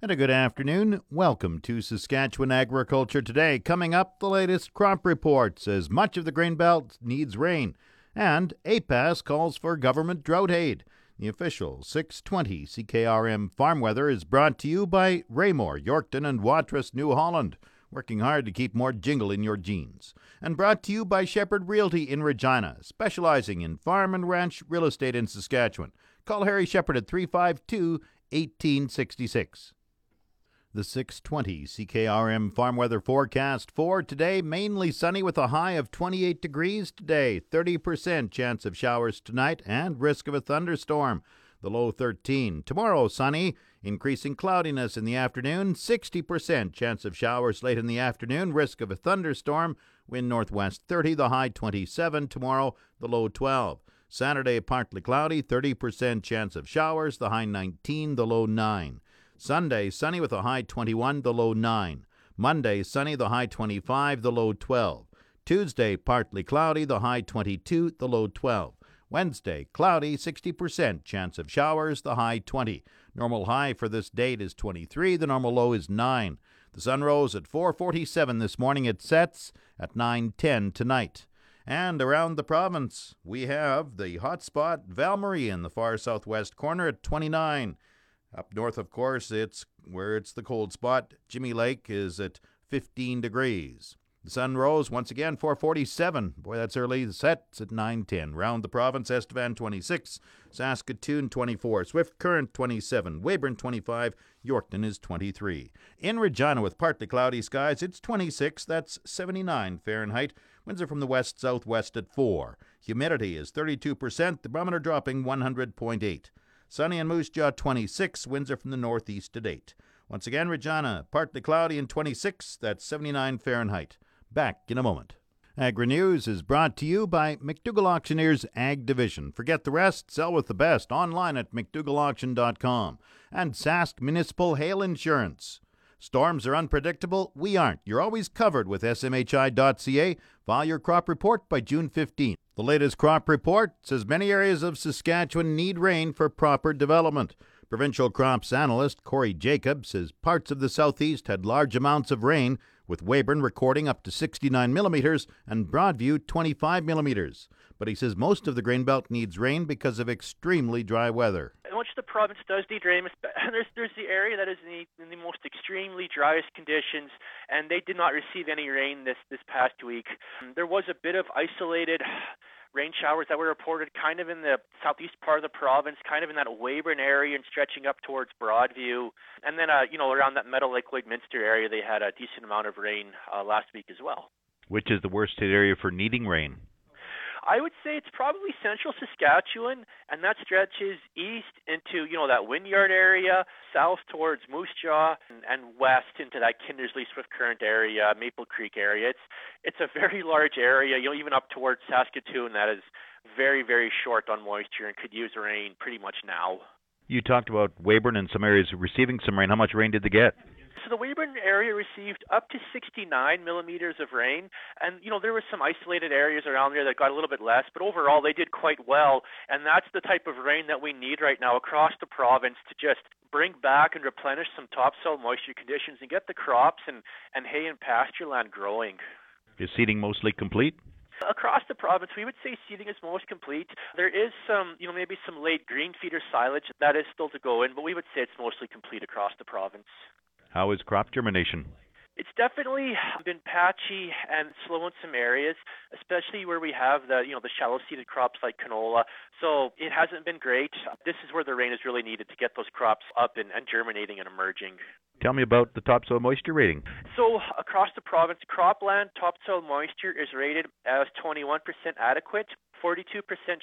And a good afternoon. Welcome to Saskatchewan Agriculture Today. Coming up, the latest crop reports as much of the grain belt needs rain. And APAS calls for government drought aid. The official 620 CKRM farm weather is brought to you by Raymore, Yorkton, and Watrous, New Holland, working hard to keep more jingle in your jeans. And brought to you by Shepherd Realty in Regina, specializing in farm and ranch real estate in Saskatchewan. Call Harry Shepherd at 352 1866. The 620 CKRM farm weather forecast for today mainly sunny with a high of 28 degrees today, 30% chance of showers tonight, and risk of a thunderstorm. The low 13. Tomorrow sunny, increasing cloudiness in the afternoon, 60% chance of showers late in the afternoon, risk of a thunderstorm, wind northwest 30, the high 27 tomorrow, the low 12. Saturday partly cloudy, 30% chance of showers, the high 19, the low 9. Sunday, sunny with a high 21, the low 9. Monday, sunny, the high 25, the low 12. Tuesday, partly cloudy, the high 22, the low 12. Wednesday, cloudy, 60% chance of showers, the high 20. Normal high for this date is 23, the normal low is 9. The sun rose at 4:47 this morning. It sets at 9:10 tonight. And around the province, we have the hot spot Val-Marie in the far southwest corner at 29. Up north, of course, it's where it's the cold spot. Jimmy Lake is at 15 degrees. The sun rose once again 447. Boy, that's early. The set's at 910. Round the province, Estevan 26, Saskatoon 24, Swift Current 27, Weyburn 25, Yorkton is 23. In Regina with partly cloudy skies, it's 26. That's 79 Fahrenheit. Winds are from the west southwest at 4. Humidity is 32%. The barometer dropping 100.8. Sunny and Moose Jaw 26, winds are from the northeast at 8. Once again, Regina, partly cloudy and 26, that's 79 Fahrenheit. Back in a moment. Agri News is brought to you by McDougall Auctioneers Ag Division. Forget the rest, sell with the best online at McDougallAuction.com. And Sask Municipal Hail Insurance. Storms are unpredictable. We aren't. You're always covered with SMHI.ca. File your crop report by June 15th. The latest crop report says many areas of Saskatchewan need rain for proper development. Provincial crops analyst Corey Jacobs says parts of the southeast had large amounts of rain, with Weyburn recording up to 69 millimeters and Broadview 25 millimeters. But he says most of the grain belt needs rain because of extremely dry weather. Much the province does need rain. There's, there's the area that is in the, in the most extremely driest conditions, and they did not receive any rain this, this past week. There was a bit of isolated rain showers that were reported kind of in the southeast part of the province, kind of in that Weyburn area and stretching up towards Broadview. And then, uh, you know, around that Meadow Lake Lloydminster area, they had a decent amount of rain uh, last week as well. Which is the worst hit area for needing rain? I would say it's probably central Saskatchewan, and that stretches east into you know that Wynyard area, south towards Moose Jaw, and, and west into that Kindersley Swift Current area, Maple Creek area. It's it's a very large area. You know, even up towards Saskatoon, that is very very short on moisture and could use rain pretty much now. You talked about Weyburn and some areas receiving some rain. How much rain did they get? So the Weyburn area received up to 69 millimeters of rain, and you know there were some isolated areas around there that got a little bit less, but overall they did quite well, and that's the type of rain that we need right now across the province to just bring back and replenish some topsoil moisture conditions and get the crops and and hay and pasture land growing. Is seeding mostly complete? Across the province, we would say seeding is most complete. There is some, you know, maybe some late green feeder silage that is still to go in, but we would say it's mostly complete across the province. How is crop germination? It's definitely been patchy and slow in some areas, especially where we have the you know the shallow seeded crops like canola. So it hasn't been great. This is where the rain is really needed to get those crops up and, and germinating and emerging. Tell me about the topsoil moisture rating. So across the province, cropland topsoil moisture is rated as 21% adequate, 42%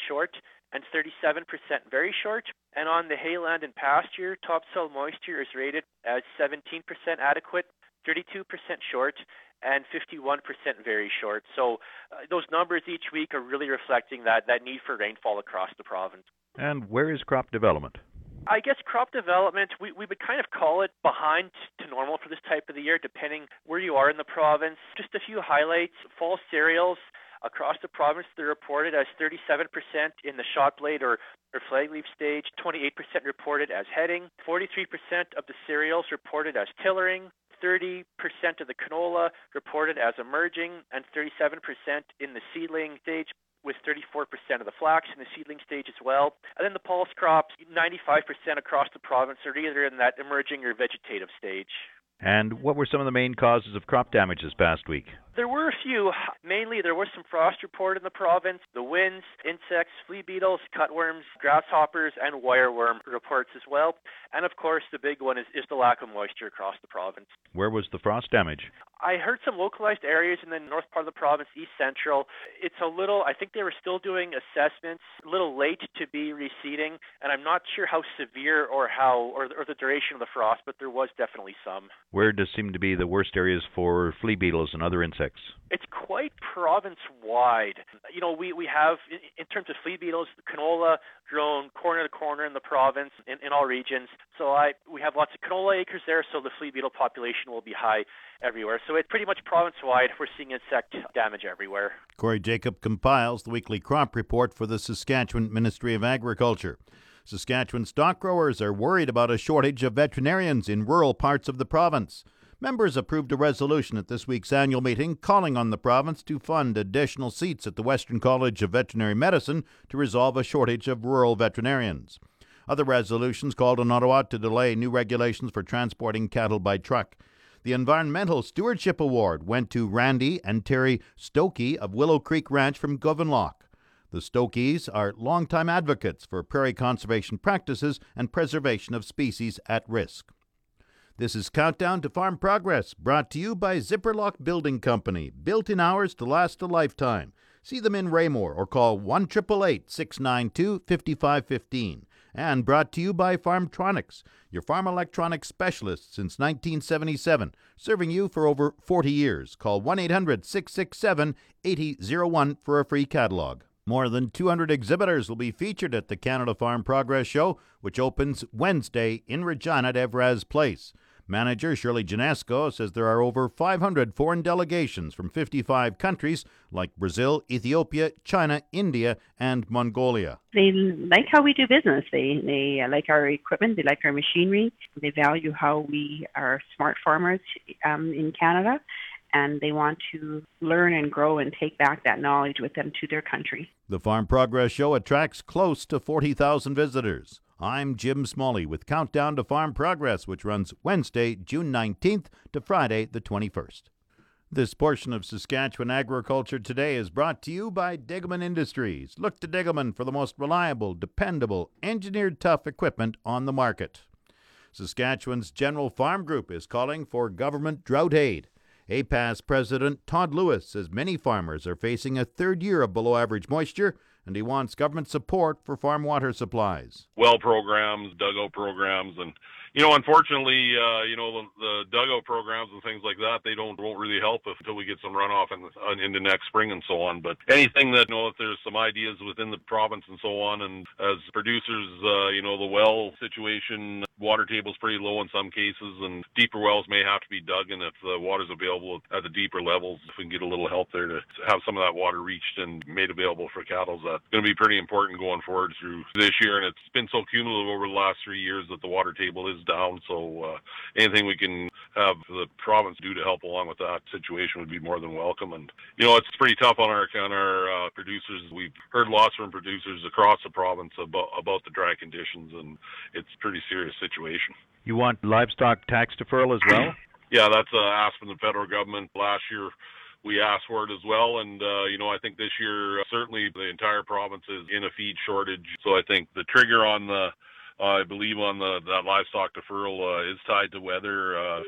short, and 37% very short. And on the hayland and pasture, topsoil moisture is rated as 17% adequate, 32% short, and 51% very short. So uh, those numbers each week are really reflecting that, that need for rainfall across the province. And where is crop development? I guess crop development, we, we would kind of call it behind to normal for this type of the year, depending where you are in the province. Just a few highlights. Fall cereals across the province, they're reported as 37% in the shot blade or, or flag leaf stage, 28% reported as heading, 43% of the cereals reported as tillering, 30% of the canola reported as emerging, and 37% in the seedling stage, with 34% of the flax in the seedling stage as well. And then the pulse crops, 95% across the province are either in that emerging or vegetative stage. And what were some of the main causes of crop damage this past week? There were a few. Mainly, there was some frost report in the province. The winds, insects, flea beetles, cutworms, grasshoppers, and wireworm reports as well. And of course, the big one is, is the lack of moisture across the province. Where was the frost damage? I heard some localized areas in the north part of the province, east central. It's a little, I think they were still doing assessments, a little late to be reseeding, and I'm not sure how severe or how, or, or the duration of the frost, but there was definitely some. Where does seem to be the worst areas for flea beetles and other insects? It's quite province wide. You know, we, we have, in, in terms of flea beetles, canola grown corner to corner in the province in, in all regions. So I we have lots of canola acres there, so the flea beetle population will be high everywhere. So it's pretty much province wide. We're seeing insect damage everywhere. Corey Jacob compiles the weekly crop report for the Saskatchewan Ministry of Agriculture. Saskatchewan stock growers are worried about a shortage of veterinarians in rural parts of the province. Members approved a resolution at this week's annual meeting calling on the province to fund additional seats at the Western College of Veterinary Medicine to resolve a shortage of rural veterinarians. Other resolutions called on Ottawa to delay new regulations for transporting cattle by truck. The Environmental Stewardship Award went to Randy and Terry Stokey of Willow Creek Ranch from Govenlock. The Stokeys are longtime advocates for prairie conservation practices and preservation of species at risk. This is Countdown to Farm Progress, brought to you by Zipperlock Building Company, built in hours to last a lifetime. See them in Raymore or call 1 692 5515. And brought to you by Farmtronics, your farm electronics specialist since 1977, serving you for over 40 years. Call 1 800 667 8001 for a free catalog. More than 200 exhibitors will be featured at the Canada Farm Progress Show, which opens Wednesday in Regina at Evraz Place. Manager Shirley Janesco says there are over 500 foreign delegations from 55 countries like Brazil, Ethiopia, China, India, and Mongolia. They like how we do business. They they like our equipment. They like our machinery. They value how we are smart farmers um, in Canada, and they want to learn and grow and take back that knowledge with them to their country. The Farm Progress Show attracts close to 40,000 visitors. I'm Jim Smalley with Countdown to Farm Progress, which runs Wednesday, June 19th to Friday, the 21st. This portion of Saskatchewan Agriculture Today is brought to you by Degelman Industries. Look to Degelman for the most reliable, dependable, engineered tough equipment on the market. Saskatchewan's General Farm Group is calling for government drought aid. APAS President Todd Lewis says many farmers are facing a third year of below average moisture and he wants government support for farm water supplies. Well programs, dugout programs, and you know, unfortunately, uh, you know, the, the dugout programs and things like that, they don't won't really help if, until we get some runoff in, uh, into next spring and so on. But anything that, you know, if there's some ideas within the province and so on, and as producers, uh, you know, the well situation, water table's pretty low in some cases, and deeper wells may have to be dug, and if the water's available at the deeper levels, if we can get a little help there to have some of that water reached and made available for cattle, that's going to be pretty important going forward through this year. And it's been so cumulative over the last three years that the water table is down. So uh, anything we can have the province do to help along with that situation would be more than welcome. And you know, it's pretty tough on our on our uh, producers. We've heard lots from producers across the province about about the dry conditions, and it's a pretty serious situation. You want livestock tax deferral as well? yeah, that's uh, asked from the federal government last year we asked for it as well. And, uh, you know, I think this year, uh, certainly the entire province is in a feed shortage. So I think the trigger on the I believe on the that livestock deferral uh, is tied to weather. Uh,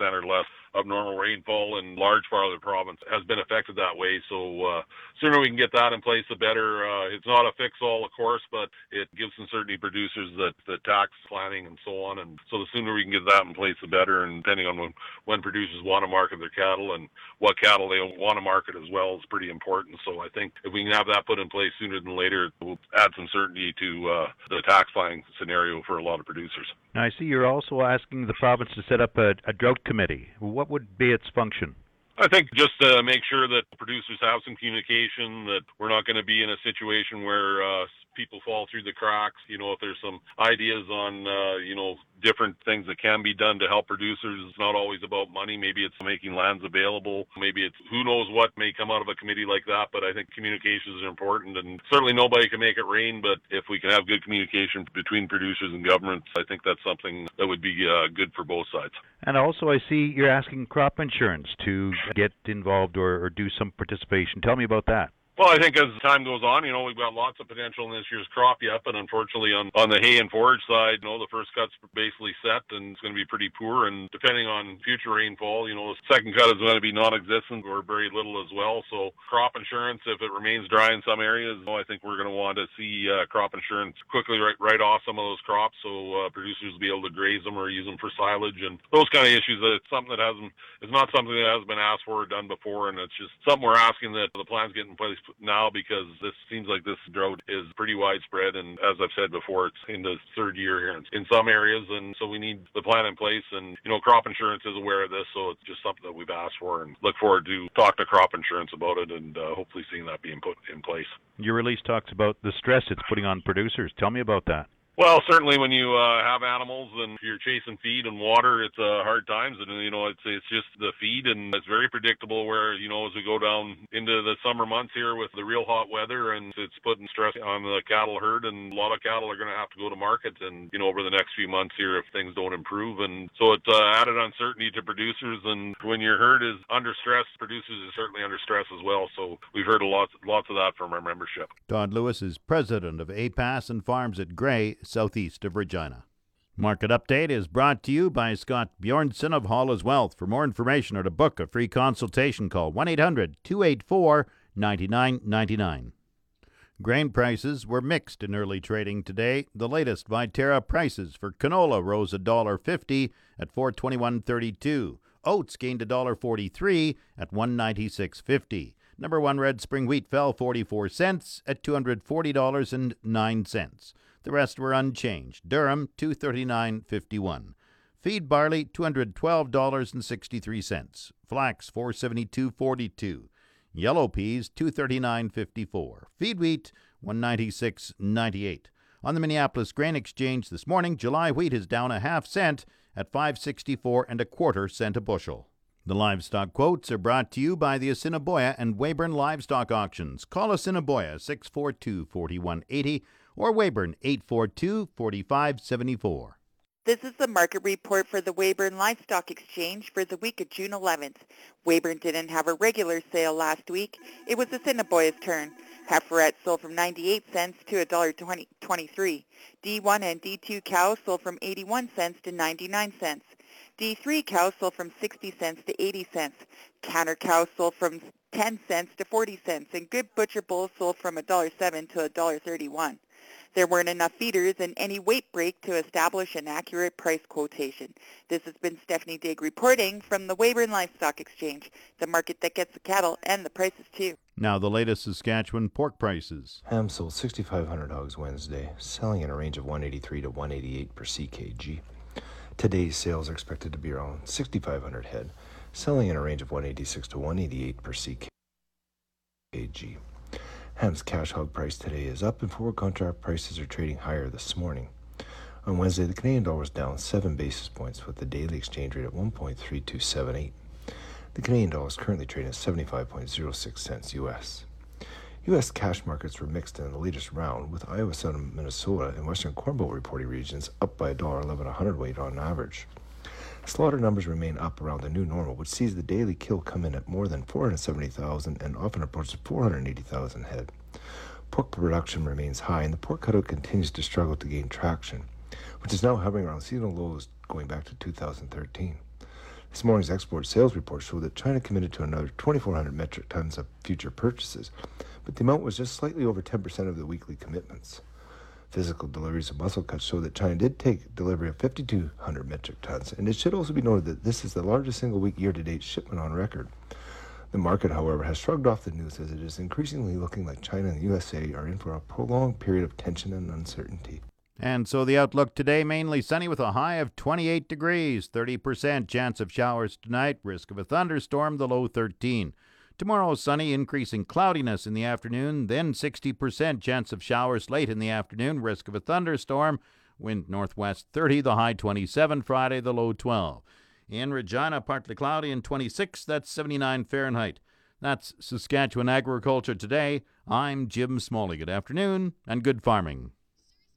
50% or less of normal rainfall in large part of the province has been affected that way. So uh, sooner we can get that in place, the better. Uh, it's not a fix all, of course, but it gives some certainty producers that the tax planning and so on. And so the sooner we can get that in place, the better. And depending on when, when producers want to market their cattle and what cattle they want to market as well is pretty important. So I think if we can have that put in place sooner than later, it will add some certainty to uh, the tax planning scenario for a lot of producers. Now, I see you're also asking the province to set up a, a drought committee. What would be its function? I think just to make sure that producers have some communication, that we're not going to be in a situation where uh, people fall through the cracks. You know, if there's some ideas on, uh, you know, different things that can be done to help producers, it's not always about money. Maybe it's making lands available. Maybe it's who knows what may come out of a committee like that. But I think communications is important, and certainly nobody can make it rain. But if we can have good communication between producers and governments, I think that's something that would be uh, good for both sides. And also, I see you're asking crop insurance to get involved or, or do some participation. Tell me about that. Well, I think as time goes on, you know, we've got lots of potential in this year's crop yet, but unfortunately on, on the hay and forage side, you know, the first cut's basically set and it's going to be pretty poor. And depending on future rainfall, you know, the second cut is going to be non-existent or very little as well. So crop insurance, if it remains dry in some areas, you know, I think we're going to want to see uh, crop insurance quickly write, write off some of those crops so uh, producers will be able to graze them or use them for silage and those kind of issues. That it's something that hasn't, is not something that has been asked for or done before. And it's just something we're asking that the plans get in place now because this seems like this drought is pretty widespread. And as I've said before, it's in the third year here in some areas. And so we need the plan in place. And, you know, crop insurance is aware of this. So it's just something that we've asked for and look forward to talk to crop insurance about it and uh, hopefully seeing that being put in place. Your release talks about the stress it's putting on producers. Tell me about that. Well, certainly when you uh, have animals and you're chasing feed and water, it's uh, hard times, and you know it's it's just the feed, and it's very predictable. Where you know as we go down into the summer months here with the real hot weather, and it's putting stress on the cattle herd, and a lot of cattle are going to have to go to market, and you know over the next few months here if things don't improve, and so it's uh, added uncertainty to producers, and when your herd is under stress, producers are certainly under stress as well. So we've heard a lot lots of that from our membership. Todd Lewis is president of APAS and Farms at Gray southeast of Regina. Market Update is brought to you by Scott Bjornson of Hall's Wealth. For more information or to book a free consultation, call 1 800 284 9999. Grain prices were mixed in early trading today. The latest Viterra prices for canola rose $1.50 at 421.32. Oats gained $1.43 at 196.50. Number 1 red spring wheat fell 44 cents at $240.09. The rest were unchanged. Durum 239.51. Feed barley $212.63. Flax 472.42. Yellow peas 239.54. Feed wheat 196.98. On the Minneapolis Grain Exchange this morning, July wheat is down a half cent at 564 and a quarter cent a bushel. The livestock quotes are brought to you by the Assiniboia and Weyburn Livestock Auctions. Call Assiniboia 642 4180 or Weyburn 842 4574. This is the market report for the Weyburn Livestock Exchange for the week of June 11th. Weyburn didn't have a regular sale last week. It was Assiniboia's turn. Heiferette sold from 98 cents to $1.23. D1 and D2 cows sold from 81 cents to 99 cents. D3 cows sold from 60 cents to 80 cents. Canner cows sold from 10 cents to 40 cents. And good butcher bulls sold from $1.07 to $1.31. There weren't enough feeders and any weight break to establish an accurate price quotation. This has been Stephanie Digg reporting from the Weyburn Livestock Exchange, the market that gets the cattle and the prices too. Now the latest Saskatchewan pork prices. Ham sold 6,500 hogs Wednesday, selling in a range of 183 to 188 per ckg. Today's sales are expected to be around 6,500 head, selling in a range of 186 to 188 per ckg. Ham's cash hog price today is up, and forward contract prices are trading higher this morning. On Wednesday, the Canadian dollar was down 7 basis points with the daily exchange rate at 1.3278. The Canadian dollar is currently trading at 75.06 cents US. U.S. cash markets were mixed in the latest round, with Iowa, Southern Minnesota, and Western Corn Belt reporting regions up by $1.11 a hundredweight on average. Slaughter numbers remain up around the new normal, which sees the daily kill come in at more than 470,000 and often approaches 480,000 head. Pork production remains high, and the pork cutout continues to struggle to gain traction, which is now hovering around seasonal lows going back to 2013. This morning's export sales report showed that China committed to another 2,400 metric tons of future purchases, but the amount was just slightly over 10% of the weekly commitments. Physical deliveries of muscle cuts show that China did take delivery of 5,200 metric tons, and it should also be noted that this is the largest single week year to date shipment on record. The market, however, has shrugged off the news as it is increasingly looking like China and the USA are in for a prolonged period of tension and uncertainty. And so the outlook today mainly sunny with a high of 28 degrees, 30% chance of showers tonight, risk of a thunderstorm, the low 13. Tomorrow, sunny, increasing cloudiness in the afternoon, then 60% chance of showers late in the afternoon, risk of a thunderstorm, wind northwest 30, the high 27 Friday, the low 12. In Regina, partly cloudy and 26, that's 79 Fahrenheit. That's Saskatchewan Agriculture Today. I'm Jim Smalley. Good afternoon and good farming.